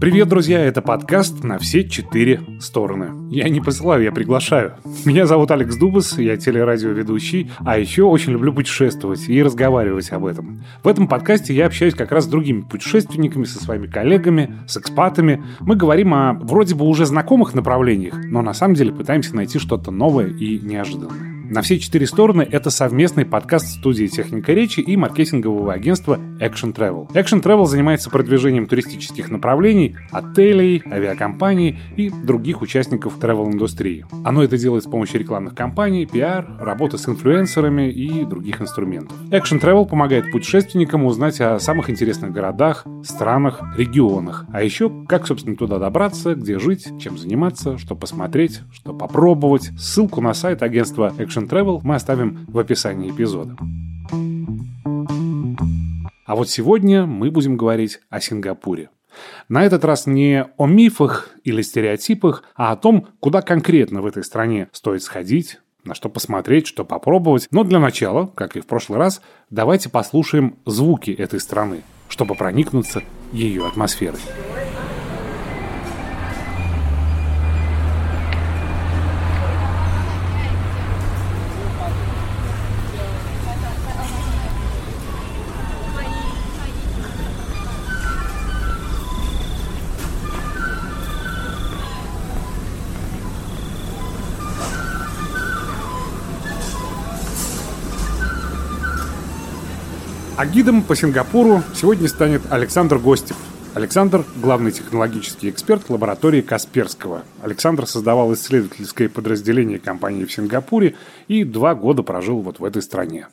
Привет, друзья, это подкаст на все четыре стороны. Я не посылаю, я приглашаю. Меня зовут Алекс Дубас, я телерадиоведущий, а еще очень люблю путешествовать и разговаривать об этом. В этом подкасте я общаюсь как раз с другими путешественниками, со своими коллегами, с экспатами. Мы говорим о вроде бы уже знакомых направлениях, но на самом деле пытаемся найти что-то новое и неожиданное. На все четыре стороны это совместный подкаст студии «Техника речи» и маркетингового агентства Action Travel. Action Travel занимается продвижением туристических направлений, отелей, авиакомпаний и других участников travel-индустрии. Оно это делает с помощью рекламных кампаний, пиар, работы с инфлюенсерами и других инструментов. Action Travel помогает путешественникам узнать о самых интересных городах, странах, регионах, а еще как, собственно, туда добраться, где жить, чем заниматься, что посмотреть, что попробовать. Ссылку на сайт агентства Action Ocean Travel мы оставим в описании эпизода. А вот сегодня мы будем говорить о Сингапуре. На этот раз не о мифах или стереотипах, а о том, куда конкретно в этой стране стоит сходить, на что посмотреть, что попробовать. Но для начала, как и в прошлый раз, давайте послушаем звуки этой страны, чтобы проникнуться ее атмосферой. А гидом по Сингапуру сегодня станет Александр Гостев. Александр – главный технологический эксперт лаборатории Касперского. Александр создавал исследовательское подразделение компании в Сингапуре и два года прожил вот в этой стране.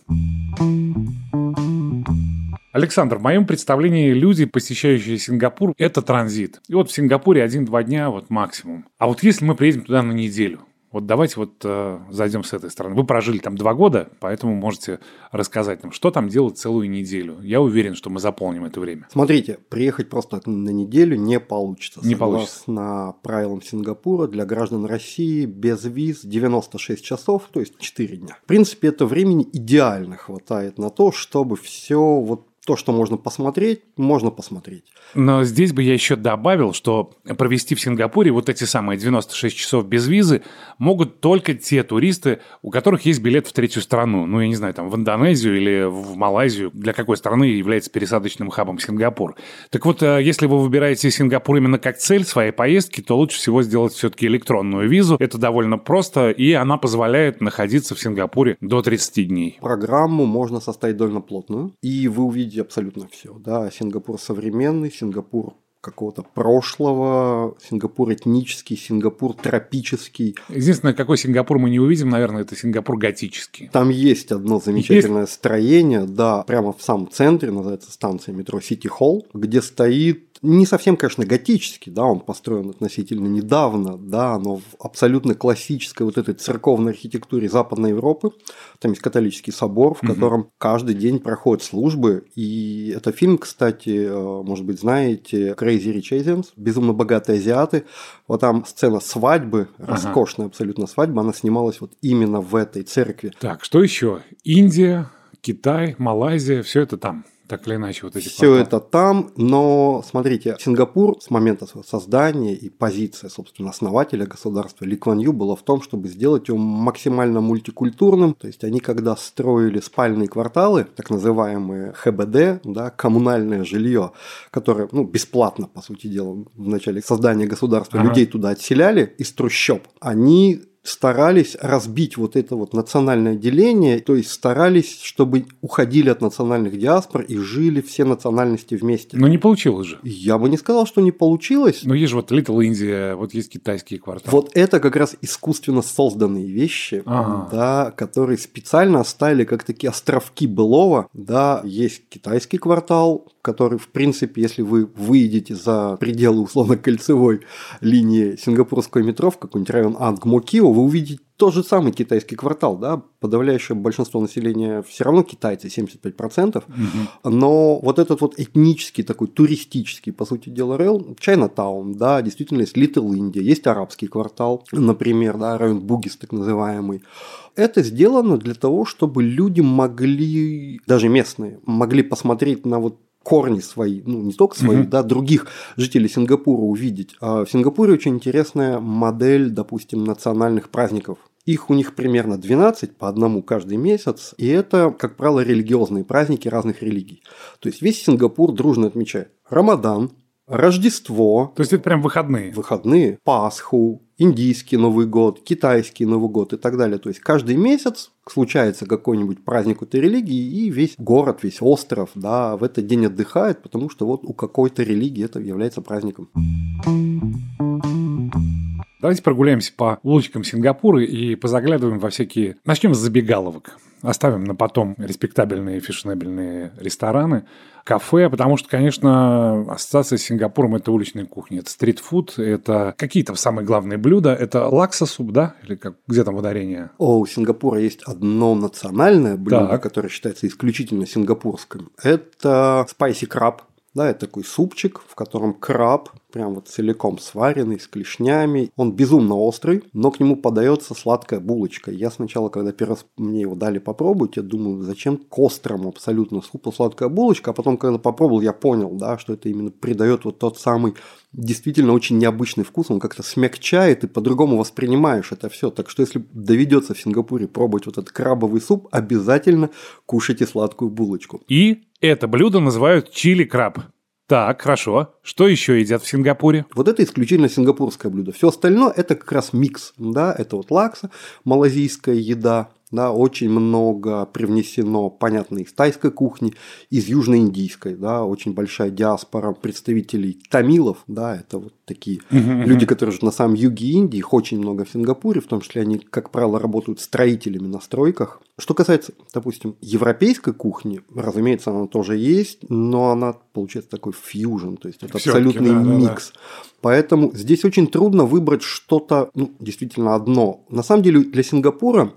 Александр, в моем представлении люди, посещающие Сингапур, это транзит. И вот в Сингапуре один-два дня вот максимум. А вот если мы приедем туда на неделю, вот давайте вот э, зайдем с этой стороны. Вы прожили там два года, поэтому можете рассказать нам, что там делать целую неделю. Я уверен, что мы заполним это время. Смотрите, приехать просто на неделю не получится. Не получится. На правилам Сингапура для граждан России без виз 96 часов, то есть 4 дня. В принципе, это времени идеально хватает на то, чтобы все вот то, что можно посмотреть, можно посмотреть. Но здесь бы я еще добавил, что провести в Сингапуре вот эти самые 96 часов без визы могут только те туристы, у которых есть билет в третью страну. Ну, я не знаю, там в Индонезию или в Малайзию, для какой страны является пересадочным хабом Сингапур. Так вот, э, если вы выбираете Сингапур именно как цель своей поездки, то лучше всего сделать все-таки электронную визу. Это довольно просто, и она позволяет находиться в Сингапуре до 30 дней. Программу можно составить довольно плотную, и вы увидите абсолютно все. Да, Сингапур современный, Сингапур какого-то прошлого, Сингапур этнический, Сингапур тропический. Единственное, какой Сингапур мы не увидим, наверное, это Сингапур готический. Там есть одно замечательное есть? строение, да, прямо в самом центре, называется станция метро Сити Холл, где стоит не совсем, конечно, готический, да, он построен относительно недавно, да, но в абсолютно классической вот этой церковной архитектуре Западной Европы. Там есть католический собор, в котором угу. каждый день проходят службы. И это фильм, кстати, э, может быть, знаете, Crazy Rich Asians, безумно богатые азиаты. Вот там сцена свадьбы, ага. роскошная абсолютно свадьба, она снималась вот именно в этой церкви. Так, что еще? Индия, Китай, Малайзия, все это там так или иначе вот эти Все это там, но смотрите, Сингапур с момента своего создания и позиция, собственно, основателя государства Ли Кван Ю была в том, чтобы сделать его максимально мультикультурным. То есть они когда строили спальные кварталы, так называемые ХБД, да, коммунальное жилье, которое ну, бесплатно, по сути дела, в начале создания государства ага. людей туда отселяли из трущоб, они старались разбить вот это вот национальное деление, то есть старались, чтобы уходили от национальных диаспор и жили все национальности вместе. Но не получилось же. Я бы не сказал, что не получилось. Но есть же вот Little India, вот есть китайские кварталы. Вот это как раз искусственно созданные вещи, ага. да, которые специально оставили как такие островки былого. Да, есть китайский квартал, который, в принципе, если вы выйдете за пределы условно кольцевой линии сингапурского метро в какой-нибудь район Ангмокио, вы увидите тот же самый китайский квартал, да, подавляющее большинство населения все равно китайцы, 75%, угу. но вот этот вот этнический такой туристический, по сути дела, рейл, Чайнатаун, да, действительно есть Литл Индия, есть арабский квартал, например, да, район Бугис так называемый. Это сделано для того, чтобы люди могли, даже местные, могли посмотреть на вот корни свои, ну не только свои, угу. да, других жителей Сингапура увидеть. А в Сингапуре очень интересная модель, допустим, национальных праздников. Их у них примерно 12, по одному каждый месяц, и это, как правило, религиозные праздники разных религий. То есть весь Сингапур дружно отмечает Рамадан, Рождество. То есть это прям выходные. Выходные. Пасху, индийский Новый год, китайский Новый год и так далее. То есть каждый месяц случается какой-нибудь праздник этой религии, и весь город, весь остров да, в этот день отдыхает, потому что вот у какой-то религии это является праздником. Давайте прогуляемся по улочкам Сингапура и позаглядываем во всякие... Начнем с забегаловок. Оставим на потом респектабельные фешенебельные рестораны, кафе, потому что, конечно, ассоциация с Сингапуром – это уличная кухня, это стритфуд, это какие-то самые главные блюда. Это лакса-суп, да? Или как, где там ударение? О, у Сингапура есть одно национальное блюдо, так. которое считается исключительно сингапурским. Это спайси краб. Да, это такой супчик, в котором краб прям вот целиком сваренный, с клешнями. Он безумно острый, но к нему подается сладкая булочка. Я сначала, когда первый раз мне его дали попробовать, я думаю, зачем к острому абсолютно супу сладкая булочка, а потом, когда попробовал, я понял, да, что это именно придает вот тот самый действительно очень необычный вкус, он как-то смягчает и по-другому воспринимаешь это все. Так что если доведется в Сингапуре пробовать вот этот крабовый суп, обязательно кушайте сладкую булочку. И это блюдо называют чили-краб. Так, хорошо. Что еще едят в Сингапуре? Вот это исключительно сингапурское блюдо. Все остальное это как раз микс. Да? Это вот лакса, малазийская еда, да, очень много привнесено, понятно, из тайской кухни, из южноиндийской, да, очень большая диаспора представителей тамилов, да, это вот такие люди, которые живут на самом юге Индии, их очень много в Сингапуре, в том числе они, как правило, работают строителями на стройках. Что касается, допустим, европейской кухни, разумеется, она тоже есть, но она получается такой фьюжн, то есть это абсолютный да, микс. Да, да. Поэтому здесь очень трудно выбрать что-то, ну, действительно одно. На самом деле для Сингапура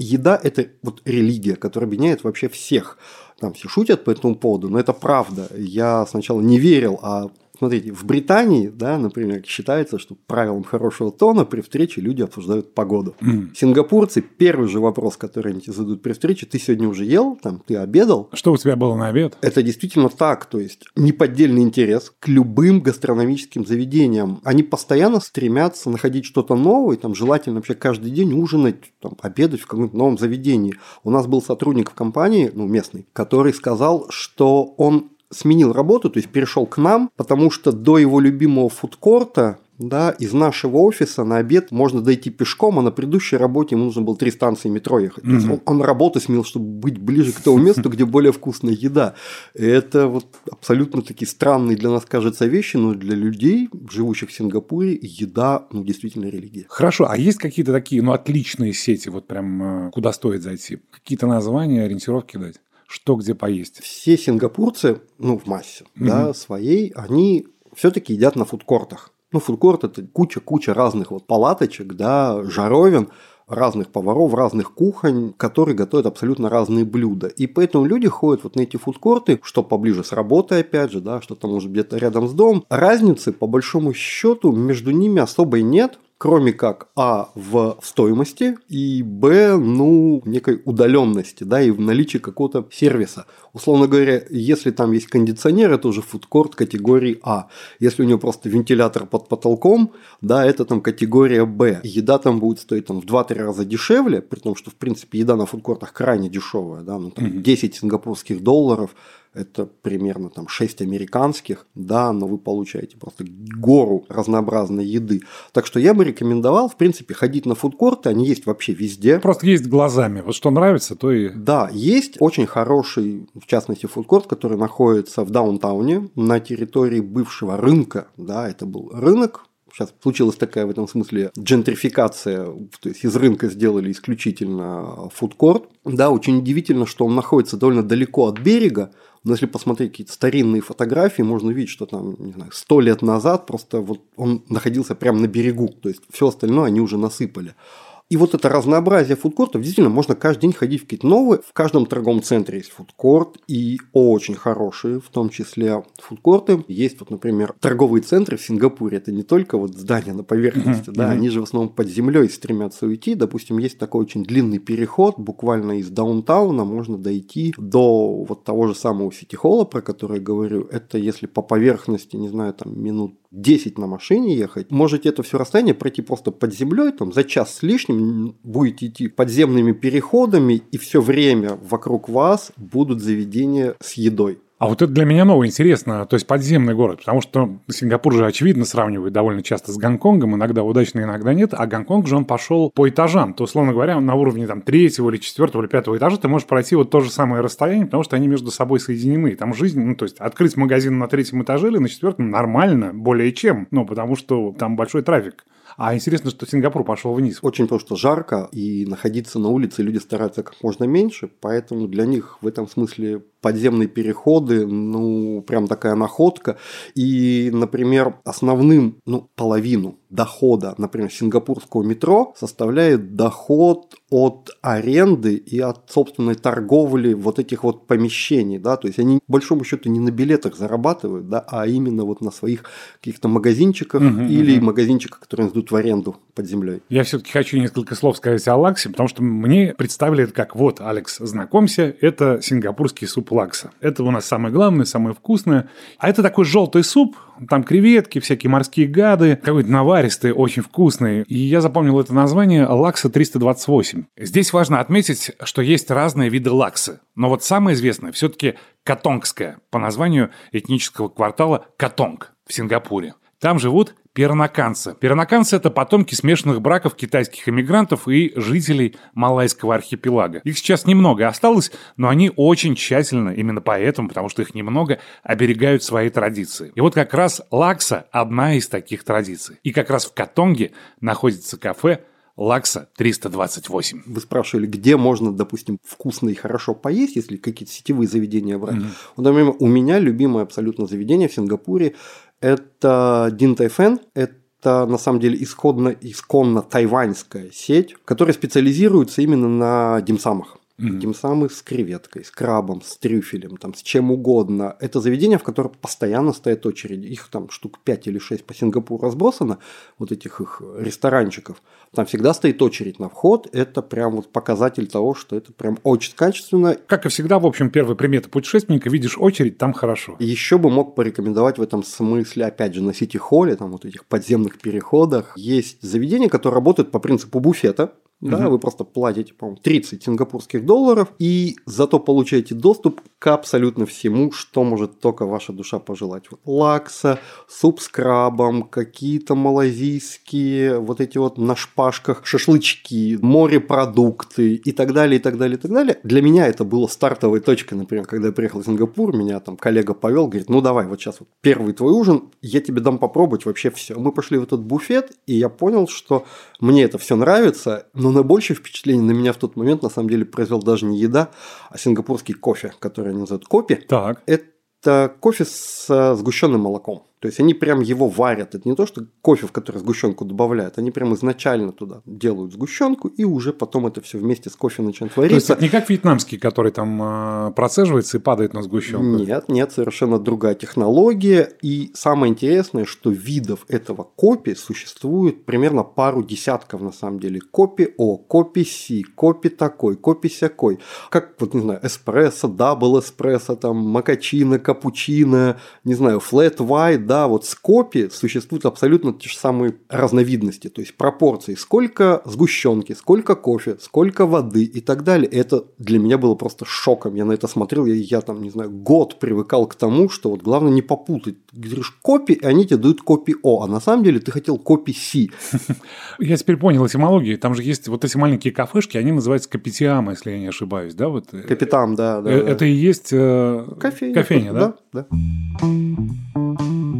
еда – это вот религия, которая объединяет вообще всех. Там все шутят по этому поводу, но это правда. Я сначала не верил, а Смотрите, в Британии, да, например, считается, что правилом хорошего тона при встрече люди обсуждают погоду. Mm. Сингапурцы, первый же вопрос, который они тебе задают при встрече, ты сегодня уже ел, там, ты обедал? Что у тебя было на обед? Это действительно так, то есть неподдельный интерес к любым гастрономическим заведениям. Они постоянно стремятся находить что-то новое, там, желательно вообще каждый день ужинать, там, обедать в каком-то новом заведении. У нас был сотрудник в компании, ну, местный, который сказал, что он сменил работу, то есть перешел к нам, потому что до его любимого фудкорта да, из нашего офиса на обед можно дойти пешком, а на предыдущей работе ему нужно было три станции метро ехать. Mm-hmm. Он, он работу сменил, чтобы быть ближе к тому месту, где более вкусная еда. И это вот абсолютно такие странные для нас, кажется, вещи, но для людей, живущих в Сингапуре, еда, ну, действительно религия. Хорошо, а есть какие-то такие, ну, отличные сети, вот прям э, куда стоит зайти? Какие-то названия, ориентировки дать? Что где поесть? Все сингапурцы, ну, в массе, угу. да, своей, они все-таки едят на фудкортах. Ну, фудкорт – это куча-куча разных вот палаточек, да, жаровин, разных поваров, разных кухонь, которые готовят абсолютно разные блюда. И поэтому люди ходят вот на эти фудкорты, что поближе с работой, опять же, да, что-то может где-то рядом с домом. Разницы, по большому счету, между ними особой нет кроме как а в стоимости и б ну некой удаленности, да, и в наличии какого-то сервиса. Условно говоря, если там есть кондиционер, это уже фудкорт категории А. Если у него просто вентилятор под потолком, да, это там категория Б. Еда там будет стоить там в 2-3 раза дешевле, при том, что в принципе еда на фудкортах крайне дешевая, да, ну там 10 сингапурских долларов – это примерно там 6 американских, да, но вы получаете просто гору разнообразной еды. Так что я бы рекомендовал, в принципе, ходить на фудкорты, они есть вообще везде. Просто есть глазами, вот что нравится, то и... Да, есть очень хороший, в частности, фудкорт, который находится в даунтауне на территории бывшего рынка, да, это был рынок, Сейчас случилась такая в этом смысле джентрификация, то есть из рынка сделали исключительно фудкорт. Да, очень удивительно, что он находится довольно далеко от берега, но если посмотреть какие-то старинные фотографии, можно увидеть, что там, не знаю, сто лет назад просто вот он находился прямо на берегу, то есть все остальное они уже насыпали. И вот это разнообразие фудкортов, действительно, можно каждый день ходить в какие-то новые. В каждом торговом центре есть фудкорт, и очень хорошие, в том числе фудкорты. Есть вот, например, торговые центры в Сингапуре. Это не только вот здания на поверхности, да, они же в основном под землей стремятся уйти. Допустим, есть такой очень длинный переход, буквально из даунтауна можно дойти до вот того же самого сити-холла, про который я говорю. Это если по поверхности, не знаю, там минут 10 на машине ехать, можете это все расстояние пройти просто под землей, там за час с лишним будете идти подземными переходами, и все время вокруг вас будут заведения с едой. А вот это для меня новое, интересно, то есть подземный город, потому что Сингапур же, очевидно, сравнивают довольно часто с Гонконгом, иногда удачно, иногда нет, а Гонконг же он пошел по этажам, то, условно говоря, на уровне там третьего или четвертого или пятого этажа ты можешь пройти вот то же самое расстояние, потому что они между собой соединены, там жизнь, ну, то есть открыть магазин на третьем этаже или на четвертом нормально, более чем, ну, потому что там большой трафик. А интересно, что Сингапур пошел вниз. Очень просто жарко, и находиться на улице люди стараются как можно меньше, поэтому для них в этом смысле подземные переходы, ну, прям такая находка. И, например, основным, ну, половину дохода, например, сингапурского метро составляет доход от аренды и от собственной торговли вот этих вот помещений, да, то есть они, по большому счету, не на билетах зарабатывают, да, а именно вот на своих каких-то магазинчиках угу, или угу. магазинчиках, которые сдают в аренду под землей. Я все-таки хочу несколько слов сказать о лаксе, потому что мне представили это как, вот, Алекс, знакомься, это сингапурский суп лакса. Это у нас самое главное, самое вкусное. А это такой желтый суп, там креветки, всякие морские гады, какой-то наваристый, очень вкусный. И я запомнил это название лакса 328. Здесь важно отметить, что есть разные виды лаксы. Но вот самое известное все-таки катонгская, по названию этнического квартала Катонг в Сингапуре. Там живут пернаканцы. Пернаканцы – это потомки смешанных браков китайских иммигрантов и жителей Малайского архипелага. Их сейчас немного осталось, но они очень тщательно, именно поэтому, потому что их немного, оберегают свои традиции. И вот как раз Лакса – одна из таких традиций. И как раз в Катонге находится кафе Лакса 328. Вы спрашивали, где можно, допустим, вкусно и хорошо поесть, если какие-то сетевые заведения брать. Mm-hmm. Вот, например, у меня любимое абсолютно заведение в Сингапуре это Дин Тайфен, это на самом деле исходно, исконно тайваньская сеть, которая специализируется именно на димсамах. Mm-hmm. Димсамы с креветкой, с крабом, с трюфелем, там, с чем угодно. Это заведение, в котором постоянно стоят очереди. Их там штук 5 или 6 по Сингапуру разбросано, вот этих их ресторанчиков. Там всегда стоит очередь на вход. Это прям вот показатель того, что это прям очень качественно. Как и всегда, в общем, первая примета путешественника, видишь очередь, там хорошо. Еще бы мог порекомендовать в этом смысле, опять же, на Сити-холле, там вот этих подземных переходах, есть заведения, которые работают по принципу буфета. Да, угу. вы просто платите, по-моему, 30 сингапурских долларов и зато получаете доступ к абсолютно всему, что может только ваша душа пожелать. Вот лакса, суп с крабом, какие-то малазийские вот эти вот на шпажках шашлычки, морепродукты и так далее, и так далее, и так далее. Для меня это было стартовой точкой, например, когда я приехал в Сингапур, меня там коллега повел, говорит, ну давай, вот сейчас вот первый твой ужин, я тебе дам попробовать вообще все. Мы пошли в этот буфет, и я понял, что мне это все нравится, но но наибольшее впечатление на меня в тот момент, на самом деле, произвел даже не еда, а сингапурский кофе, который они называют кофе. Так. Это кофе с сгущенным молоком. То есть они прям его варят. Это не то, что кофе, в который сгущенку добавляют. Они прям изначально туда делают сгущенку, и уже потом это все вместе с кофе начинает вариться. То есть это не как вьетнамский, который там э, процеживается и падает на сгущенку? Нет, нет, совершенно другая технология. И самое интересное, что видов этого копи существует примерно пару десятков на самом деле. Копи О, копи Си, копи такой, копи сякой. Как, вот не знаю, эспрессо, double espresso, там, мокачино, капучино, не знаю, flat white, да, вот с kopi существуют абсолютно те же самые разновидности, то есть пропорции, сколько сгущенки, сколько кофе, сколько воды и так далее. Это для меня было просто шоком. Я на это смотрел, я, я там, не знаю, год привыкал к тому, что вот главное не попутать. Говоришь kopi, и они тебе дают kopi O, а на самом деле ты хотел kopi C. Я теперь понял этимологию. Там же есть вот эти маленькие кафешки, они называются kopitiam а, если я не ошибаюсь, да? Вот. Э, Kopitiam, да. да это да. и есть э, кофейня, кофейня, да? Да, да.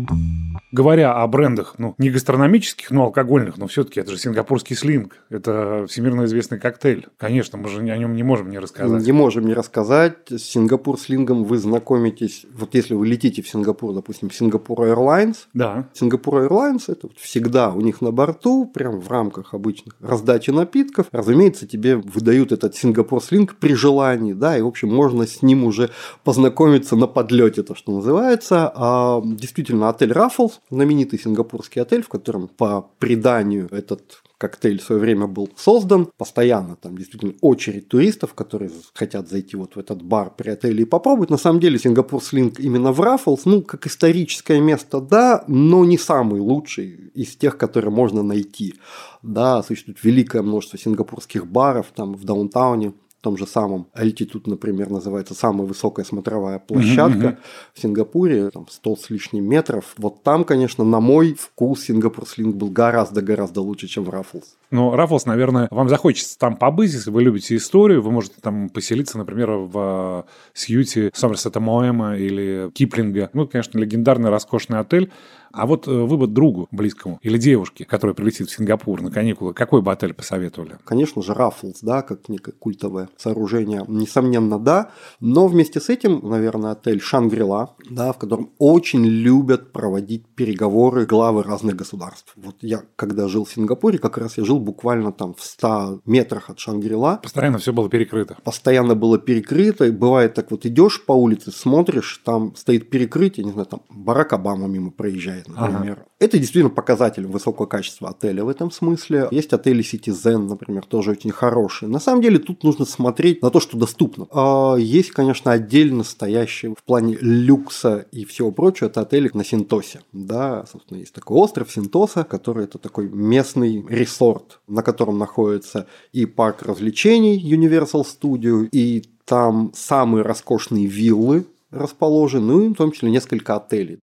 Говоря о брендах, ну, не гастрономических, но алкогольных, но все-таки это же сингапурский слинг. Это всемирно известный коктейль. Конечно, мы же о нем не можем не рассказать. Не можем не рассказать. С Сингапур слингом вы знакомитесь, вот если вы летите в Сингапур, допустим, Сингапур Airlines. Да. Сингапур Airlines это вот всегда у них на борту, прям в рамках обычных раздачи напитков. Разумеется, тебе выдают этот Сингапур слинг при желании, да, и, в общем, можно с ним уже познакомиться на подлете, то, что называется. А, действительно, отель Raffles, знаменитый сингапурский отель, в котором по преданию этот коктейль в свое время был создан. Постоянно там действительно очередь туристов, которые хотят зайти вот в этот бар при отеле и попробовать. На самом деле Сингапур Слинг именно в Раффлс, ну, как историческое место, да, но не самый лучший из тех, которые можно найти. Да, существует великое множество сингапурских баров там в даунтауне, том же самом Altitude, например, называется самая высокая смотровая площадка mm-hmm. в Сингапуре, там 100 с лишним метров. Вот там, конечно, на мой вкус Сингапур Слинг был гораздо-гораздо лучше, чем в Раффлс. Ну, Раффлс, наверное, вам захочется там побыть, если вы любите историю, вы можете там поселиться, например, в Сьюте Сомерсета Моэма или Киплинга. Ну, конечно, легендарный роскошный отель. А вот э, выбор другу близкому или девушке, которая прилетит в Сингапур на каникулы, какой бы отель посоветовали? Конечно же, Раффлс, да, как некое культовое сооружение, несомненно, да. Но вместе с этим, наверное, отель Шангрила, да, в котором очень любят проводить переговоры главы разных государств. Вот я, когда жил в Сингапуре, как раз я жил буквально там в 100 метрах от Шангрила. Постоянно все было перекрыто. Постоянно было перекрыто. И бывает так вот идешь по улице, смотришь, там стоит перекрытие, не знаю, там Барак Обама мимо проезжает Китай, например. Ага. Это действительно показатель высокого качества отеля в этом смысле. Есть отели Citizen, например, тоже очень хорошие. На самом деле тут нужно смотреть на то, что доступно. А есть, конечно, отдельно стоящие в плане люкса и всего прочего, это отели на Синтосе. Да, собственно, есть такой остров Синтоса, который это такой местный ресорт, на котором находится и парк развлечений Universal Studio, и там самые роскошные виллы расположены, ну и в том числе несколько отелей.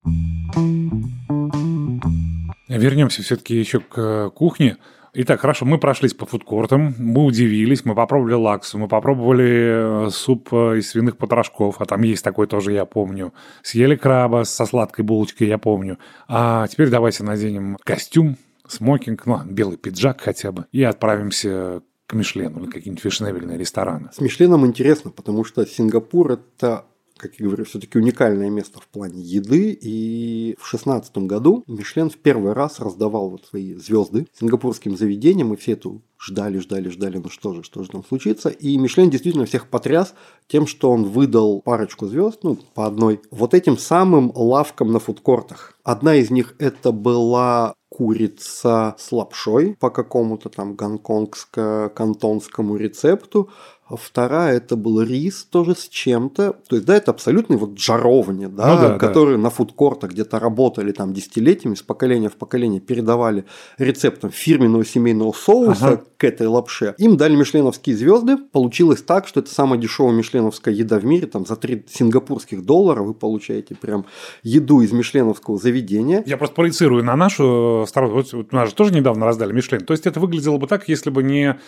Вернемся все-таки еще к э, кухне. Итак, хорошо, мы прошлись по фудкортам, мы удивились, мы попробовали лаксу, мы попробовали э, суп э, из свиных потрошков, а там есть такой тоже, я помню. Съели краба со сладкой булочкой, я помню. А теперь давайте наденем костюм, смокинг, ну, белый пиджак хотя бы, и отправимся к Мишлену или какие-нибудь фешенебельные рестораны. С Мишленом интересно, потому что Сингапур – это как я говорю, все-таки уникальное место в плане еды. И в шестнадцатом году Мишлен в первый раз раздавал вот свои звезды сингапурским заведениям, и все эту ждали, ждали, ждали, ну что же, что же там случится. И Мишлен действительно всех потряс тем, что он выдал парочку звезд, ну, по одной, вот этим самым лавкам на фудкортах. Одна из них это была курица с лапшой по какому-то там гонконгско-кантонскому рецепту. А вторая это был рис тоже с чем-то. То есть, да, это абсолютный вот жаровня, да, ну, да которые да. на фудкортах где-то работали там десятилетиями, с поколения в поколение передавали рецептом фирменного семейного соуса ага. к этой лапше. Им дали мишленовские звезды. Получилось так, что это самая дешевая мишленовская еда в мире. Там за 3 сингапурских доллара вы получаете прям еду из мишленовского заведения. Я просто проецирую на нашу сторону. Вот, вот нас же тоже недавно раздали Мишлен. То есть, это выглядело бы так, если бы не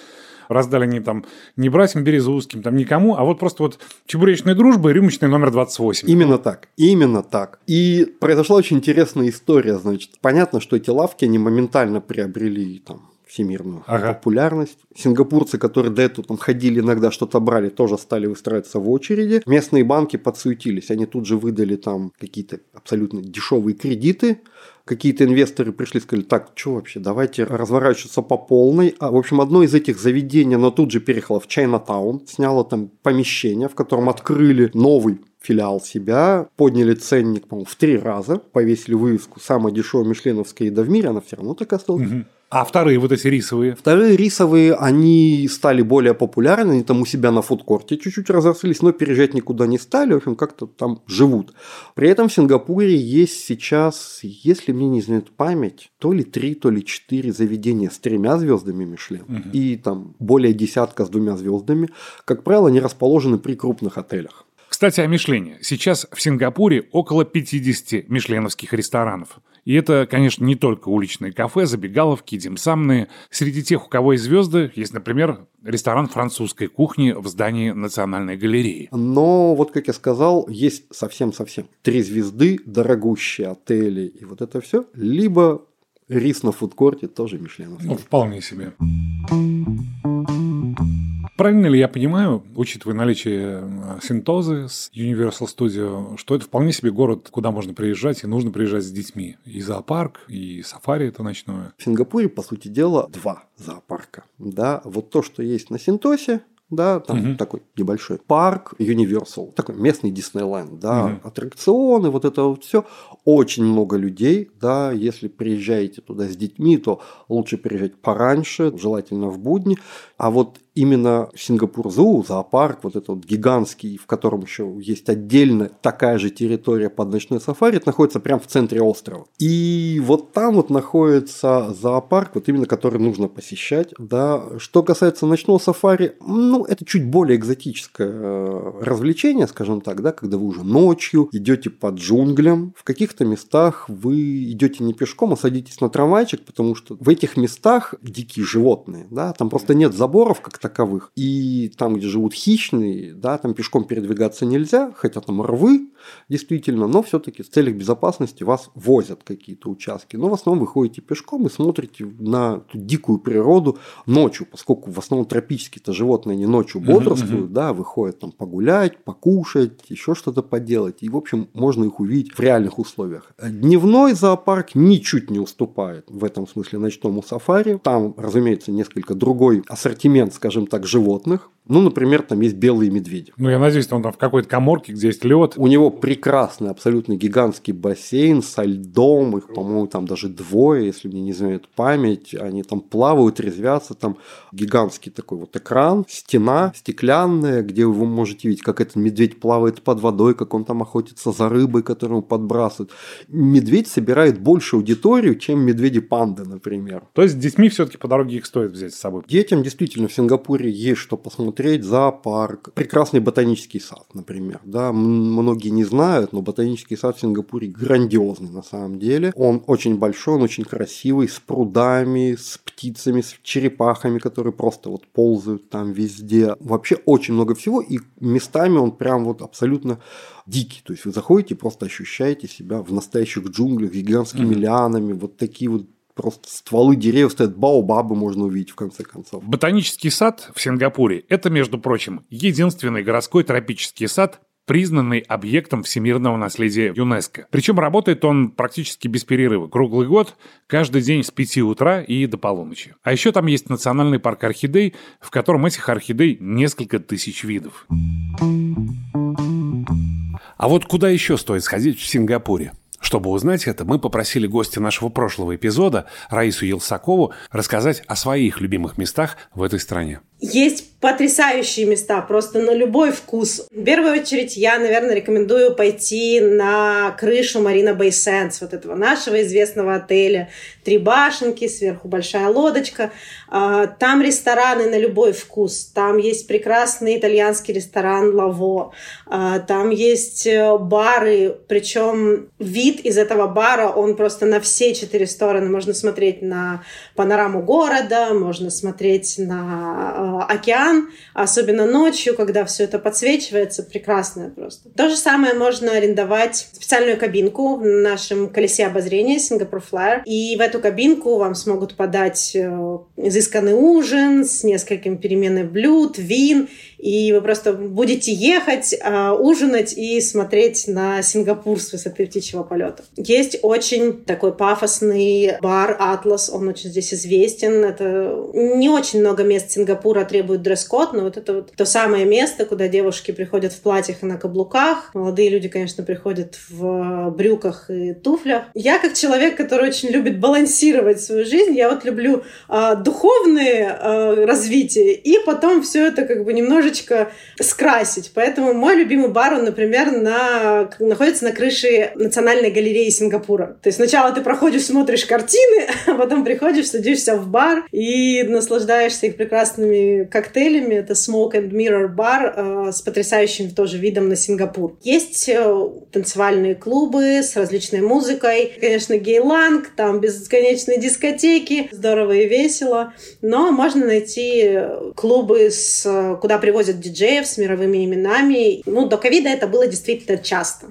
раздали не там не братьям Березузским, там никому, а вот просто вот чебуречная дружба и рюмочный номер 28. Именно так, именно так. И произошла очень интересная история, значит. Понятно, что эти лавки, они моментально приобрели там всемирную ага. популярность. Сингапурцы, которые до этого там ходили иногда, что-то брали, тоже стали выстраиваться в очереди. Местные банки подсуетились, они тут же выдали там какие-то абсолютно дешевые кредиты, какие-то инвесторы пришли и сказали, так, что вообще, давайте разворачиваться по полной. А, в общем, одно из этих заведений, оно тут же переехало в Чайнатаун, сняло там помещение, в котором открыли новый филиал себя, подняли ценник, по-моему, в три раза, повесили вывеску «Самая дешевая мишленовская еда в мире», она все равно так осталась. Угу. А вторые вот эти рисовые? Вторые рисовые, они стали более популярны, они там у себя на фудкорте чуть-чуть разрослись, но переезжать никуда не стали, в общем, как-то там живут. При этом в Сингапуре есть сейчас, если мне не изменяет память, то ли три, то ли четыре заведения с тремя звездами Мишлен угу. и там более десятка с двумя звездами. Как правило, они расположены при крупных отелях. Кстати, о Мишлене. Сейчас в Сингапуре около 50 мишленовских ресторанов. И это, конечно, не только уличные кафе, забегаловки, димсамные. Среди тех, у кого есть звезды, есть, например, ресторан французской кухни в здании Национальной галереи. Но вот, как я сказал, есть совсем-совсем три звезды, дорогущие отели и вот это все, либо рис на фудкорте тоже Мишленовский. Ну, вполне себе. Правильно ли я понимаю, учитывая наличие э, синтозы с Universal Studio, что это вполне себе город, куда можно приезжать, и нужно приезжать с детьми? И зоопарк, и сафари это ночное. В Сингапуре, по сути дела, два зоопарка. Да, вот то, что есть на Синтосе, да, там угу. такой небольшой парк, Universal, такой местный Диснейленд, да, угу. аттракционы, вот это вот все. Очень много людей, да, если приезжаете туда с детьми, то лучше приезжать пораньше, желательно в будни. А вот именно Сингапур-Зу, зоопарк, вот этот гигантский, в котором еще есть отдельно такая же территория под ночной сафари, находится прямо в центре острова. И вот там вот находится зоопарк, вот именно который нужно посещать. Да. Что касается ночного сафари, ну, это чуть более экзотическое э, развлечение, скажем так, да, когда вы уже ночью идете по джунглям, в каких-то местах вы идете не пешком, а садитесь на трамвайчик, потому что в этих местах дикие животные, да, там просто нет заборов как таковых. И там, где живут хищные, да, там пешком передвигаться нельзя, хотя там рвы, действительно, но все-таки в целях безопасности вас возят какие-то участки. Но в основном вы ходите пешком и смотрите на дикую природу ночью, поскольку в основном тропические-то животные не ночью бодрствуют, uh-huh, да, выходят там погулять, покушать, еще что-то поделать. И, в общем, можно их увидеть в реальных условиях. Дневной зоопарк ничуть не уступает в этом смысле ночному сафари. Там, разумеется, несколько другой ассортимент, скажем так, животных. Ну, например, там есть белые медведи. Ну, я надеюсь, он там в какой-то коморке, где есть лед. У него прекрасный, абсолютно гигантский бассейн со льдом. Их, по-моему, там даже двое, если мне не изменяет память. Они там плавают, резвятся. Там гигантский такой вот экран, стена стеклянная, где вы можете видеть, как этот медведь плавает под водой, как он там охотится за рыбой, которую подбрасывает. Медведь собирает больше аудиторию, чем медведи-панды, например. То есть с детьми все-таки по дороге их стоит взять с собой? Детям действительно в Сингапуре есть что посмотреть посмотреть зоопарк, прекрасный ботанический сад, например. Да, многие не знают, но ботанический сад в Сингапуре грандиозный на самом деле. Он очень большой, он очень красивый, с прудами, с птицами, с черепахами, которые просто вот ползают там везде. Вообще очень много всего, и местами он прям вот абсолютно дикий. То есть вы заходите и просто ощущаете себя в настоящих джунглях, гигантскими mm-hmm. лианами, вот такие вот просто стволы деревьев стоят, баобабы можно увидеть в конце концов. Ботанический сад в Сингапуре – это, между прочим, единственный городской тропический сад, признанный объектом всемирного наследия ЮНЕСКО. Причем работает он практически без перерыва, круглый год, каждый день с 5 утра и до полуночи. А еще там есть национальный парк орхидей, в котором этих орхидей несколько тысяч видов. А вот куда еще стоит сходить в Сингапуре? Чтобы узнать это, мы попросили гостя нашего прошлого эпизода, Раису Елсакову, рассказать о своих любимых местах в этой стране. Есть потрясающие места, просто на любой вкус. В первую очередь я, наверное, рекомендую пойти на крышу Марина Бэй Сэнс, вот этого нашего известного отеля. Три башенки, сверху большая лодочка. А, там рестораны на любой вкус. Там есть прекрасный итальянский ресторан Лаво. А, там есть э, бары, причем вид из этого бара, он просто на все четыре стороны. Можно смотреть на панораму города, можно смотреть на э, океан, особенно ночью, когда все это подсвечивается, прекрасное просто. То же самое можно арендовать специальную кабинку в нашем колесе обозрения Singapore Flyer, и в эту кабинку вам смогут подать э, изысканный ужин с несколькими переменами блюд, вин, и вы просто будете ехать, э, ужинать и смотреть на Сингапур с высоты птичьего полета. Есть очень такой пафосный бар «Атлас», он очень здесь известен. Это не очень много мест Сингапура требуют дресс-код, но вот это вот то самое место, куда девушки приходят в платьях и на каблуках. Молодые люди, конечно, приходят в брюках и туфлях. Я как человек, который очень любит балансировать свою жизнь, я вот люблю э, духовное э, развитие и потом все это как бы немножечко скрасить. Поэтому мой любимый бар, он, например, на, находится на крыше Национальной галереи Сингапура. То есть сначала ты проходишь, смотришь картины, а потом приходишь, садишься в бар и наслаждаешься их прекрасными коктейлями. Это Smoke and Mirror бар э, с потрясающим тоже видом на Сингапур. Есть э, танцевальные клубы с различной музыкой. Конечно, гейланг, там бесконечные дискотеки, здорово и весело. Но можно найти клубы, с, куда привозят диджеев с мировыми именами. Ну, до ковида это было действительно часто.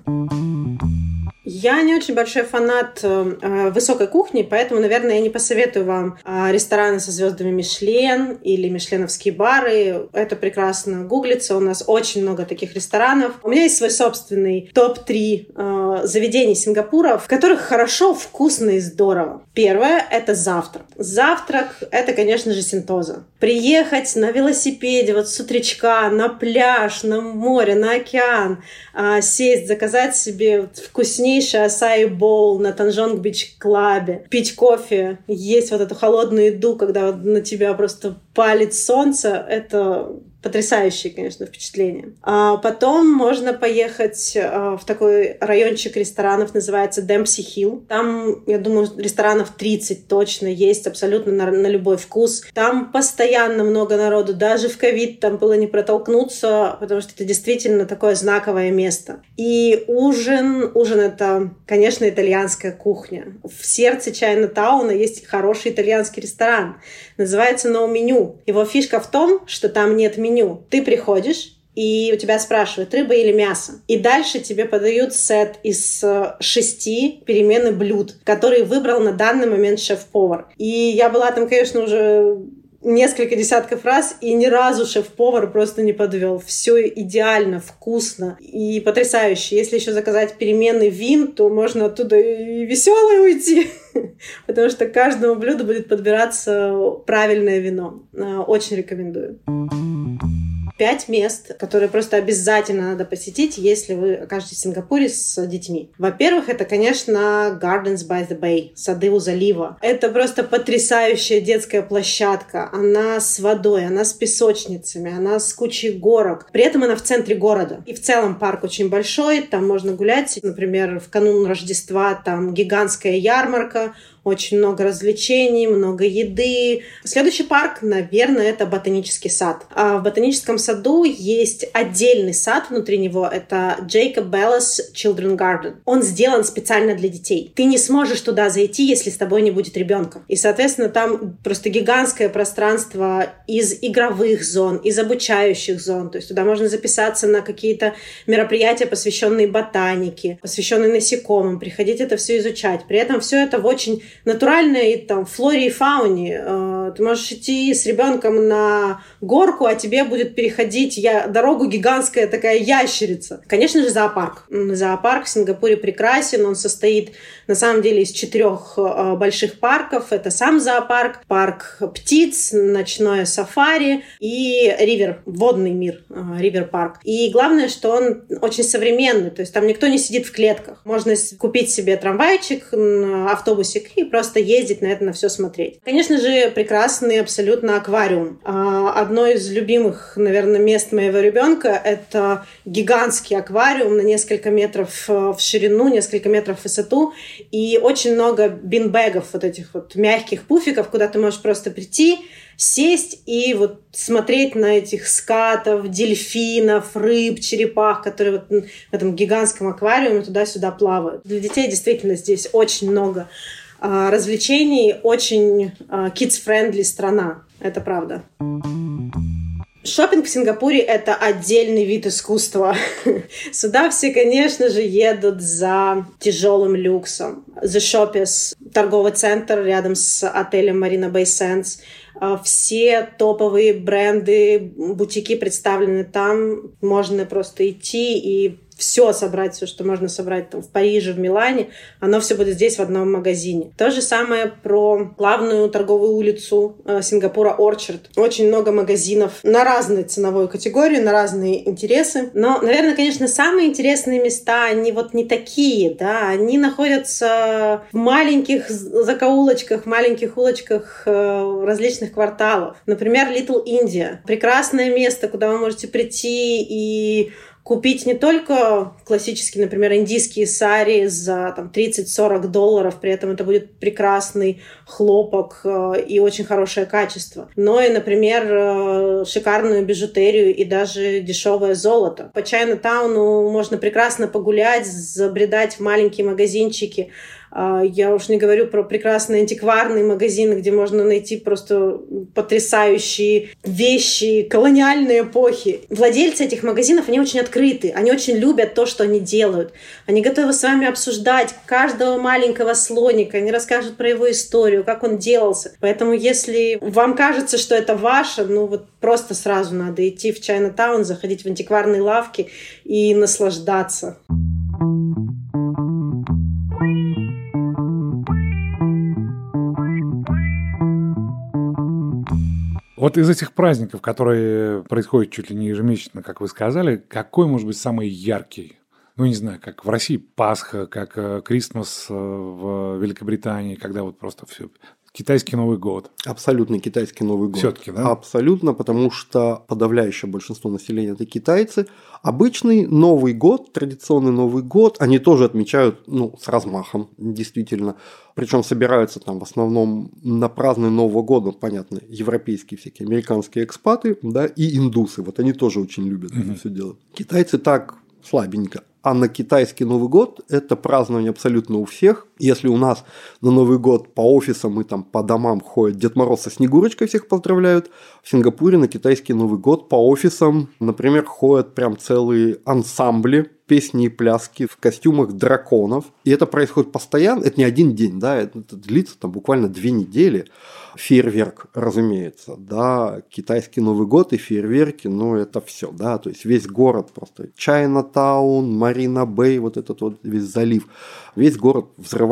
Я не очень большой фанат э, э, высокой кухни, поэтому, наверное, я не посоветую вам э, рестораны со звездами Мишлен или мишленовские бары. Это прекрасно гуглится. У нас очень много таких ресторанов. У меня есть свой собственный топ-3 э, заведений Сингапура, в которых хорошо, вкусно и здорово. Первое — это завтрак. Завтрак — это, конечно же, синтоза. Приехать на велосипеде вот с утречка на пляж, на море, на океан, э, сесть, заказать себе вкуснее вкуснейший açaí bowl на Tanjong Beach Club е, пить кофе, есть вот эту холодную еду, когда на тебя просто палит солнце, это потрясающие, конечно, впечатления. А потом можно поехать а, в такой райончик ресторанов, называется Dempsey Hill. Там, я думаю, ресторанов 30 точно есть, абсолютно на, на любой вкус. Там постоянно много народу, даже в ковид там было не протолкнуться, потому что это действительно такое знаковое место. И ужин, ужин это, конечно, итальянская кухня. В сердце Чайнатауна есть хороший итальянский ресторан. Называется No Menu. Его фишка в том, что там нет меню меню. Ты приходишь, и у тебя спрашивают, рыба или мясо. И дальше тебе подают сет из э, шести перемены блюд, которые выбрал на данный момент шеф-повар. И я была там, конечно, уже несколько десятков раз, и ни разу шеф-повар просто не подвел. Все идеально, вкусно и потрясающе. Если еще заказать перемены вин, то можно оттуда и веселой уйти, потому что каждому блюду будет подбираться правильное вино. Э, очень рекомендую пять мест, которые просто обязательно надо посетить, если вы окажетесь в Сингапуре с детьми. Во-первых, это, конечно, Gardens by the Bay, сады у залива. Это просто потрясающая детская площадка. Она с водой, она с песочницами, она с кучей горок. При этом она в центре города. И в целом парк очень большой, там можно гулять. Например, в канун Рождества там гигантская ярмарка, очень много развлечений, много еды. Следующий парк, наверное, это ботанический сад. А в ботаническом саду есть отдельный сад внутри него. Это Jacob Bellas Children Garden. Он сделан специально для детей. Ты не сможешь туда зайти, если с тобой не будет ребенка. И, соответственно, там просто гигантское пространство из игровых зон, из обучающих зон. То есть туда можно записаться на какие-то мероприятия, посвященные ботанике, посвященные насекомым, приходить это все изучать. При этом все это в очень натуральной там флоре и фауне. Э, ты можешь идти с ребенком на горку, а тебе будет переходить я, дорогу гигантская такая ящерица. Конечно же, зоопарк. Зоопарк в Сингапуре прекрасен. Он состоит на самом деле из четырех э, больших парков. Это сам зоопарк, парк птиц, ночное сафари и ривер, водный мир, э, ривер парк. И главное, что он очень современный. То есть там никто не сидит в клетках. Можно купить себе трамвайчик, автобусик и просто ездить на это, на все смотреть. Конечно же, прекрасный абсолютно аквариум. А, одно из любимых, наверное, мест моего ребенка — это гигантский аквариум на несколько метров э, в ширину, несколько метров в высоту, и очень много бинбэгов, вот этих вот мягких пуфиков, куда ты можешь просто прийти, сесть и вот смотреть на этих скатов, дельфинов, рыб, черепах, которые вот в этом гигантском аквариуме туда-сюда плавают. Для детей действительно здесь очень много развлечений, очень а, kids-friendly страна. Это правда. Шопинг в Сингапуре — это отдельный вид искусства. Сюда все, конечно же, едут за тяжелым люксом. The Shoppers — торговый центр рядом с отелем Marina Bay Sands. А, все топовые бренды, бутики представлены там. Можно просто идти и все собрать, все, что можно собрать там в Париже, в Милане, оно все будет здесь в одном магазине. То же самое про главную торговую улицу э, Сингапура Орчард. Очень много магазинов на разные ценовые категории, на разные интересы. Но, наверное, конечно, самые интересные места, они вот не такие, да, они находятся в маленьких закоулочках, маленьких улочках э, различных кварталов. Например, Little India. Прекрасное место, куда вы можете прийти и купить не только классические, например, индийские сари за там, 30-40 долларов, при этом это будет прекрасный хлопок э, и очень хорошее качество, но и, например, э, шикарную бижутерию и даже дешевое золото. По Чайна-тауну можно прекрасно погулять, забредать в маленькие магазинчики, я уж не говорю про прекрасные антикварные магазины, где можно найти просто потрясающие вещи колониальной эпохи. Владельцы этих магазинов, они очень открыты, они очень любят то, что они делают. Они готовы с вами обсуждать каждого маленького слоника, они расскажут про его историю, как он делался. Поэтому если вам кажется, что это ваше, ну вот просто сразу надо идти в Чайна-таун, заходить в антикварные лавки и наслаждаться. Вот из этих праздников, которые происходят чуть ли не ежемесячно, как вы сказали, какой может быть самый яркий? Ну, не знаю, как в России Пасха, как э, Крисмас э, в Великобритании, когда вот просто все Китайский Новый год. Абсолютно китайский Новый год. Все-таки, да? Абсолютно, потому что подавляющее большинство населения это китайцы. Обычный Новый год, традиционный Новый год, они тоже отмечают ну, с размахом, действительно. Причем собираются там в основном на празднование Нового года, понятно, европейские всякие, американские экспаты, да, и индусы. Вот они тоже очень любят mm-hmm. это все делать. Китайцы так слабенько. А на китайский Новый год это празднование абсолютно у всех. Если у нас на Новый год по офисам и там по домам ходят Дед Мороз со Снегурочкой всех поздравляют, в Сингапуре на китайский Новый год по офисам, например, ходят прям целые ансамбли песни и пляски в костюмах драконов. И это происходит постоянно, это не один день, да, это длится там буквально две недели. Фейерверк, разумеется, да, китайский Новый год и фейерверки, ну, это все, да, то есть весь город просто, Чайна-таун, Марина-Бэй, вот этот вот весь залив, весь город взрывается,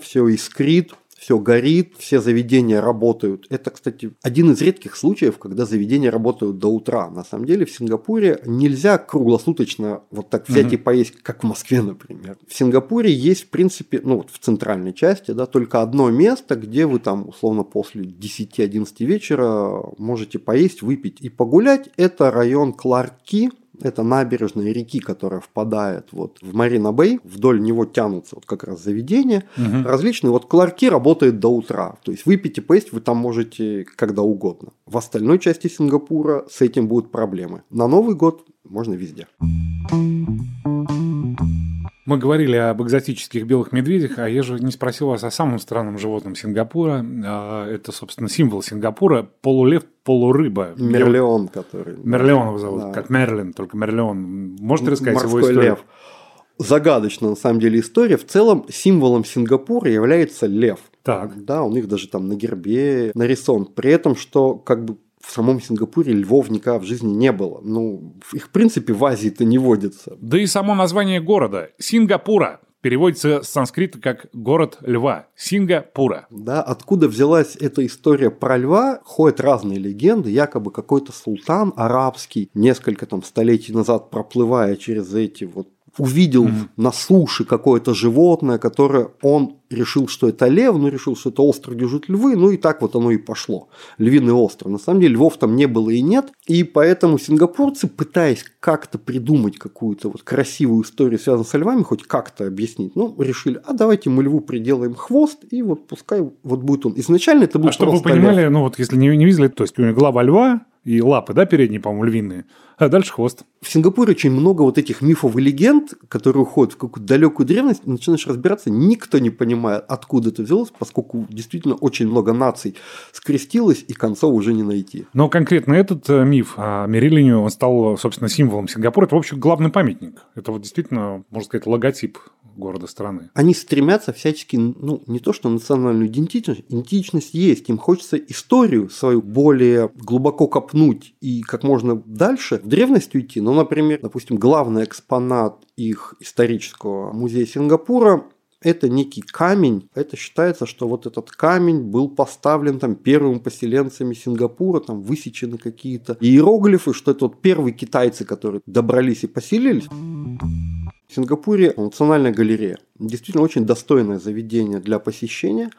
все искрит, все горит, все заведения работают. Это, кстати, один из редких случаев, когда заведения работают до утра. На самом деле в Сингапуре нельзя круглосуточно вот так взять mm-hmm. и поесть, как в Москве, например. В Сингапуре есть, в принципе, ну вот в центральной части, да, только одно место, где вы там условно после 10-11 вечера можете поесть, выпить и погулять. Это район Кларки, это набережная реки, которая впадает вот в Марина-Бэй. Вдоль него тянутся вот как раз заведения угу. различные. Вот Кларки работает до утра. То есть выпить и поесть вы там можете когда угодно. В остальной части Сингапура с этим будут проблемы. На Новый год можно везде. Мы говорили об экзотических белых медведях, а я же не спросил вас о самом странном животном Сингапура. А, это, собственно, символ Сингапура – полулев, полурыба. Мерлеон, который. Мерлеон его зовут, да. как Мерлин, только Мерлеон. Можете рассказать Морской его историю? лев. Загадочная, на самом деле, история. В целом, символом Сингапура является лев. Так. Да, у них даже там на гербе нарисован. При этом, что как бы в самом Сингапуре львов никогда в жизни не было. Ну, их, в принципе, в Азии-то не водится. Да и само название города – Сингапура переводится с санскрита как «город льва» – Сингапура. Да, откуда взялась эта история про льва, ходят разные легенды. Якобы какой-то султан арабский несколько там столетий назад, проплывая через эти вот увидел mm-hmm. на суше какое-то животное, которое он решил, что это лев, но решил, что это остров держит львы, ну и так вот оно и пошло. Львиный остров. На самом деле львов там не было и нет, и поэтому сингапурцы, пытаясь как-то придумать какую-то вот красивую историю, связанную с львами, хоть как-то объяснить, ну, решили, а давайте мы льву приделаем хвост, и вот пускай вот будет он. Изначально это был А чтобы вы понимали, лев. ну вот если не, не видели, то есть у него глава льва, и лапы, да, передние, по-моему, львиные, а дальше хвост. В Сингапуре очень много вот этих мифов и легенд, которые уходят в какую-то далекую древность, начинаешь разбираться, никто не понимает, откуда это взялось, поскольку действительно очень много наций скрестилось, и концов уже не найти. Но конкретно этот э, миф о Мерилине, он стал, собственно, символом Сингапура. Это, в общем, главный памятник. Это вот действительно, можно сказать, логотип города страны. Они стремятся всячески, ну, не то что национальную идентичность, идентичность есть, им хочется историю свою более глубоко копнуть и как можно дальше в древность уйти. Ну, например, допустим, главный экспонат их исторического музея Сингапура это некий камень. Это считается, что вот этот камень был поставлен там первыми поселенцами Сингапура, там высечены какие-то иероглифы, что это вот первые китайцы, которые добрались и поселились. Сингапуре национальная галерея. Действительно очень достойное заведение для посещения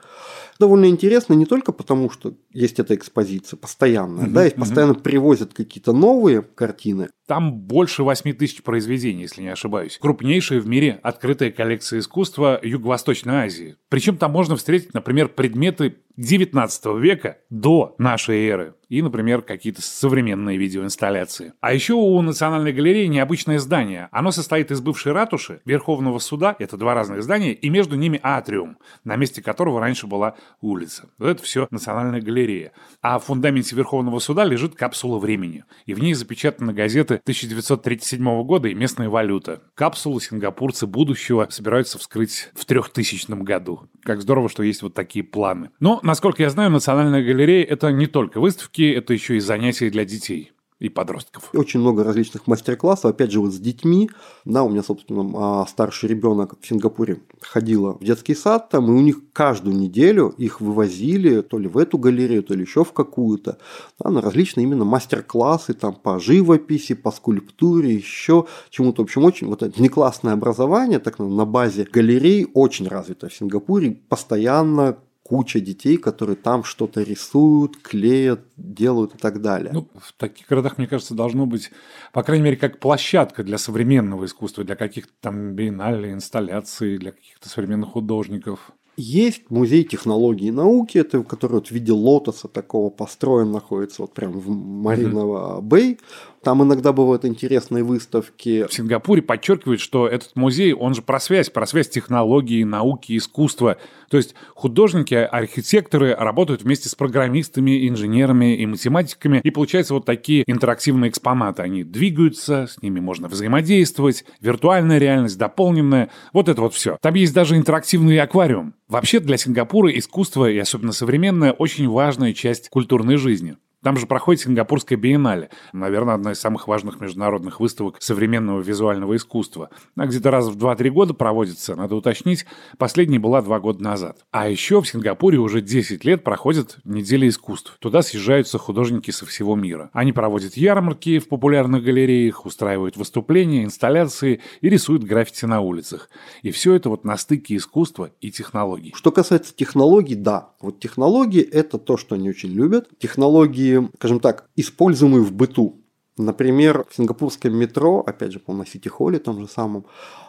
довольно интересно не только потому, что есть эта экспозиция постоянная, mm-hmm, да, и постоянно mm-hmm. привозят какие-то новые картины. Там больше 8 тысяч произведений, если не ошибаюсь. Крупнейшая в мире открытая коллекция искусства Юго-Восточной Азии. Причем там можно встретить, например, предметы 19 века до нашей эры и, например, какие-то современные видеоинсталляции. А еще у Национальной галереи необычное здание. Оно состоит из бывшей ратуши, Верховного суда, это два разных здания, и между ними атриум, на месте которого раньше была улица. Вот это все Национальная галерея. А в фундаменте Верховного суда лежит капсула времени. И в ней запечатаны газеты 1937 года и местная валюта. Капсулу сингапурцы будущего собираются вскрыть в 3000 году. Как здорово, что есть вот такие планы. Но, насколько я знаю, Национальная галерея — это не только выставки, это еще и занятия для детей и подростков. Очень много различных мастер-классов, опять же, вот с детьми. Да, у меня, собственно, а, старший ребенок в Сингапуре ходила в детский сад, там, и у них каждую неделю их вывозили то ли в эту галерею, то ли еще в какую-то, да, на различные именно мастер-классы там по живописи, по скульптуре, еще чему-то. В общем, очень вот это внеклассное образование, так на базе галерей, очень развито в Сингапуре, постоянно куча детей, которые там что-то рисуют, клеят, делают и так далее. Ну, в таких городах, мне кажется, должно быть, по крайней мере, как площадка для современного искусства, для каких-то там биеннале, инсталляций, для каких-то современных художников. Есть музей технологии и науки, это, который вот в виде лотоса такого построен, находится вот прям в Мариново Бэй. Там иногда бывают интересные выставки. В Сингапуре подчеркивают, что этот музей, он же про связь, про связь технологии, науки, искусства. То есть художники, архитекторы работают вместе с программистами, инженерами и математиками, и получаются вот такие интерактивные экспонаты. Они двигаются, с ними можно взаимодействовать, виртуальная реальность, дополненная, вот это вот все. Там есть даже интерактивный аквариум. Вообще для Сингапура искусство, и особенно современное, очень важная часть культурной жизни. Там же проходит Сингапурская биеннале. Наверное, одна из самых важных международных выставок современного визуального искусства. Она где-то раз в 2-3 года проводится, надо уточнить. Последняя была два года назад. А еще в Сингапуре уже 10 лет проходит неделя искусств. Туда съезжаются художники со всего мира. Они проводят ярмарки в популярных галереях, устраивают выступления, инсталляции и рисуют граффити на улицах. И все это вот на стыке искусства и технологий. Что касается технологий, да. Вот технологии – это то, что они очень любят. Технологии скажем так, используемые в быту. Например, в сингапурском метро, опять же, по на Сити-холле том же самом,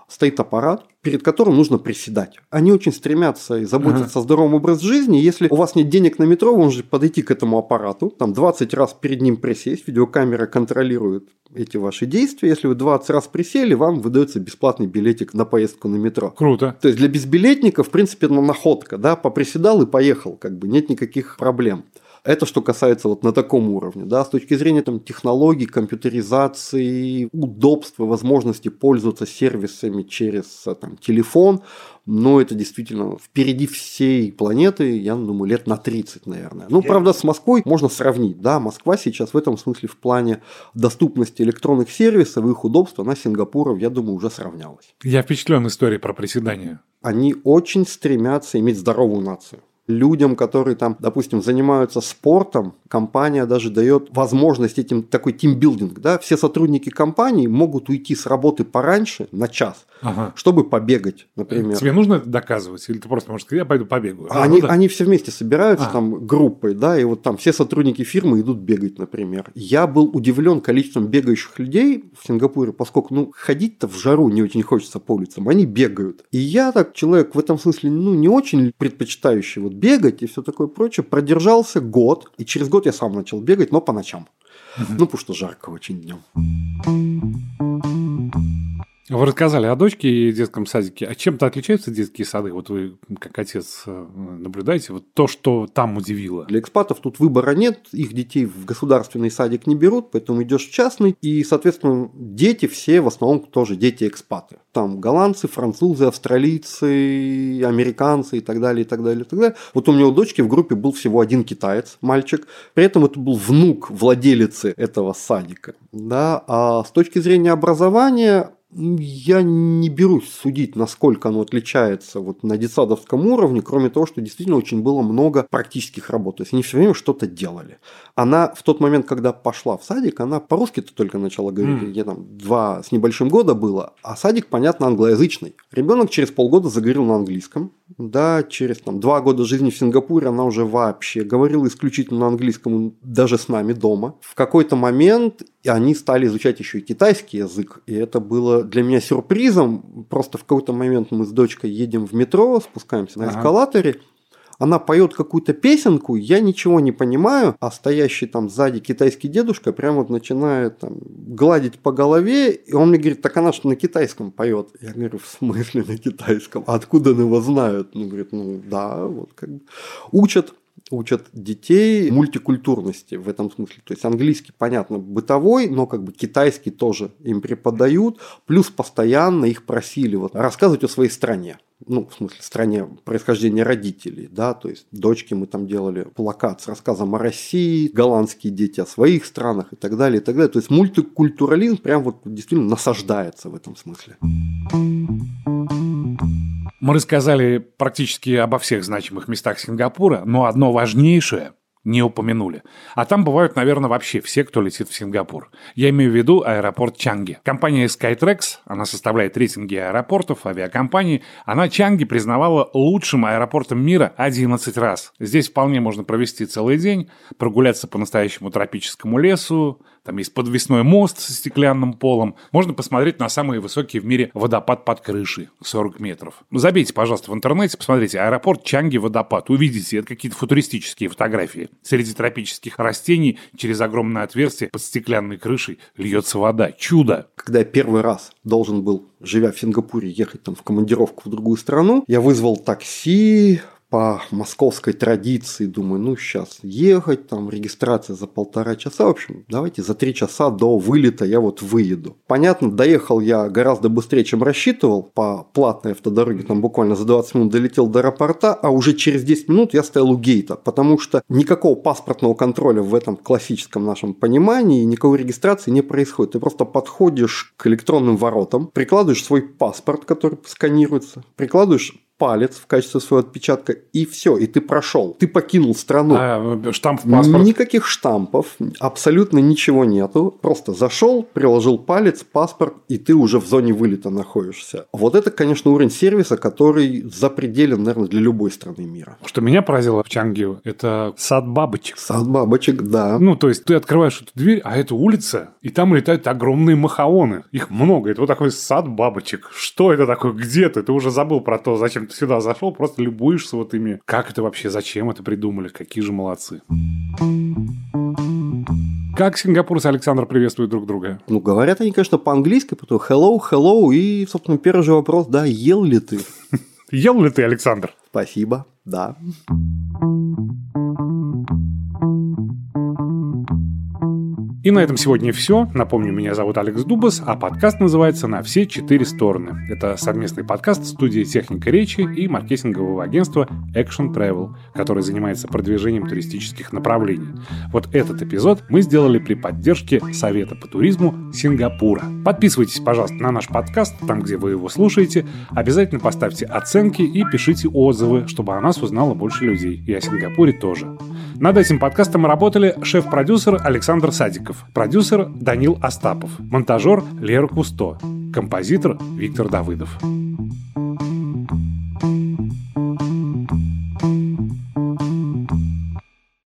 стоит аппарат, перед которым нужно приседать. Они очень стремятся и заботятся ага. о здоровом образе жизни. Если у вас нет денег на метро, вы можете подойти к этому аппарату, там 20 раз перед ним присесть, видеокамера контролирует эти ваши действия. Если вы 20 раз присели, вам выдается бесплатный билетик на поездку на метро. Круто. То есть для безбилетника, в принципе, это находка, да, поприседал и поехал, как бы нет никаких проблем. Это что касается вот на таком уровне. Да, с точки зрения там, технологий, компьютеризации, удобства, возможности пользоваться сервисами через там, телефон, но это действительно впереди всей планеты, я думаю, лет на 30, наверное. Ну, правда, с Москвой можно сравнить. Да, Москва сейчас в этом смысле в плане доступности электронных сервисов и их удобства на Сингапуров, я думаю, уже сравнялась. Я впечатлен историей про приседания. Они очень стремятся иметь здоровую нацию людям, которые там, допустим, занимаются спортом, компания даже дает возможность этим такой тимбилдинг, да, все сотрудники компании могут уйти с работы пораньше на час, ага. чтобы побегать, например. Тебе нужно это доказывать, или ты просто можешь сказать, я пойду побегаю? А, они, ну, да. они все вместе собираются а. там группой, да, и вот там все сотрудники фирмы идут бегать, например. Я был удивлен количеством бегающих людей в Сингапуре, поскольку, ну, ходить-то в жару не очень хочется по улицам, они бегают. И я так человек в этом смысле, ну, не очень предпочитающий вот бегать и все такое прочее, продержался год, и через год я сам начал бегать, но по ночам. Ну, потому что жарко очень днем. Вы рассказали о дочке и детском садике. А чем-то отличаются детские сады? Вот вы, как отец, э, наблюдаете. Вот то, что там удивило. Для экспатов тут выбора нет. Их детей в государственный садик не берут, поэтому идешь в частный. И, соответственно, дети все в основном тоже дети-экспаты. Там голландцы, французы, австралийцы, американцы и так далее, и так далее, и так далее. Вот у меня у дочки в группе был всего один китаец, мальчик. При этом это был внук владелицы этого садика. Да? А с точки зрения образования Я не берусь судить, насколько оно отличается вот на детсадовском уровне, кроме того, что действительно очень было много практических работ. То есть они все время что-то делали. Она в тот момент, когда пошла в садик, она по-русски-то только начала говорить, mm. где там два с небольшим года было, а садик, понятно, англоязычный. Ребенок через полгода заговорил на английском, да, через там, два года жизни в Сингапуре она уже вообще говорила исключительно на английском, даже с нами дома. В какой-то момент они стали изучать еще и китайский язык, и это было для меня сюрпризом. Просто в какой-то момент мы с дочкой едем в метро, спускаемся на эскалаторе, она поет какую-то песенку, я ничего не понимаю, а стоящий там сзади китайский дедушка прямо вот начинает там, гладить по голове, и он мне говорит, так она что на китайском поет. Я говорю, в смысле на китайском? А откуда он его знает? Ну, говорит, ну да, вот как бы. Учат учат детей мультикультурности в этом смысле. То есть английский, понятно, бытовой, но как бы китайский тоже им преподают. Плюс постоянно их просили вот рассказывать о своей стране ну, в смысле, стране происхождения родителей, да, то есть дочки мы там делали плакат с рассказом о России, голландские дети о своих странах и так далее, и так далее. То есть мультикультурализм прям вот действительно насаждается в этом смысле. Мы рассказали практически обо всех значимых местах Сингапура, но одно важнейшее не упомянули. А там бывают, наверное, вообще все, кто летит в Сингапур. Я имею в виду аэропорт Чанги. Компания Skytrax, она составляет рейтинги аэропортов, авиакомпаний, она Чанги признавала лучшим аэропортом мира 11 раз. Здесь вполне можно провести целый день, прогуляться по настоящему тропическому лесу, там есть подвесной мост с стеклянным полом. Можно посмотреть на самый высокий в мире водопад под крышей, 40 метров. Забейте, пожалуйста, в интернете, посмотрите, аэропорт Чанги водопад. Увидите, это какие-то футуристические фотографии. Среди тропических растений через огромное отверстие под стеклянной крышей льется вода. Чудо! Когда я первый раз должен был, живя в Сингапуре, ехать там в командировку в другую страну, я вызвал такси, по московской традиции думаю, ну сейчас ехать, там регистрация за полтора часа, в общем, давайте за три часа до вылета я вот выеду. Понятно, доехал я гораздо быстрее, чем рассчитывал, по платной автодороге, там буквально за 20 минут долетел до аэропорта, а уже через 10 минут я стоял у гейта, потому что никакого паспортного контроля в этом классическом нашем понимании, никакой регистрации не происходит. Ты просто подходишь к электронным воротам, прикладываешь свой паспорт, который сканируется, прикладываешь палец в качестве своего отпечатка, и все, и ты прошел. Ты покинул страну. А, штамп в паспорт? Никаких штампов, абсолютно ничего нету. Просто зашел, приложил палец, паспорт, и ты уже в зоне вылета находишься. Вот это, конечно, уровень сервиса, который запределен, наверное, для любой страны мира. Что меня поразило в Чангио, это сад бабочек. Сад бабочек, да. Ну, то есть ты открываешь эту дверь, а это улица, и там летают огромные махаоны. Их много. Это вот такой сад бабочек. Что это такое? Где ты? Ты уже забыл про то, зачем ты сюда зашел, просто любуешься вот ими. Как это вообще, зачем это придумали, какие же молодцы. Как сингапурцы Александр приветствуют друг друга? Ну, говорят они, конечно, по-английски, потом hello, hello, и, собственно, первый же вопрос, да, ел ли ты? Ел ли ты, Александр? Спасибо, да. И на этом сегодня все. Напомню, меня зовут Алекс Дубас, а подкаст называется «На все четыре стороны». Это совместный подкаст студии «Техника речи» и маркетингового агентства Action Travel, который занимается продвижением туристических направлений. Вот этот эпизод мы сделали при поддержке Совета по туризму Сингапура. Подписывайтесь, пожалуйста, на наш подкаст, там, где вы его слушаете. Обязательно поставьте оценки и пишите отзывы, чтобы о нас узнало больше людей. И о Сингапуре тоже. Над этим подкастом работали шеф-продюсер Александр Садиков, продюсер Данил Остапов, монтажер Лера Кусто, композитор Виктор Давыдов.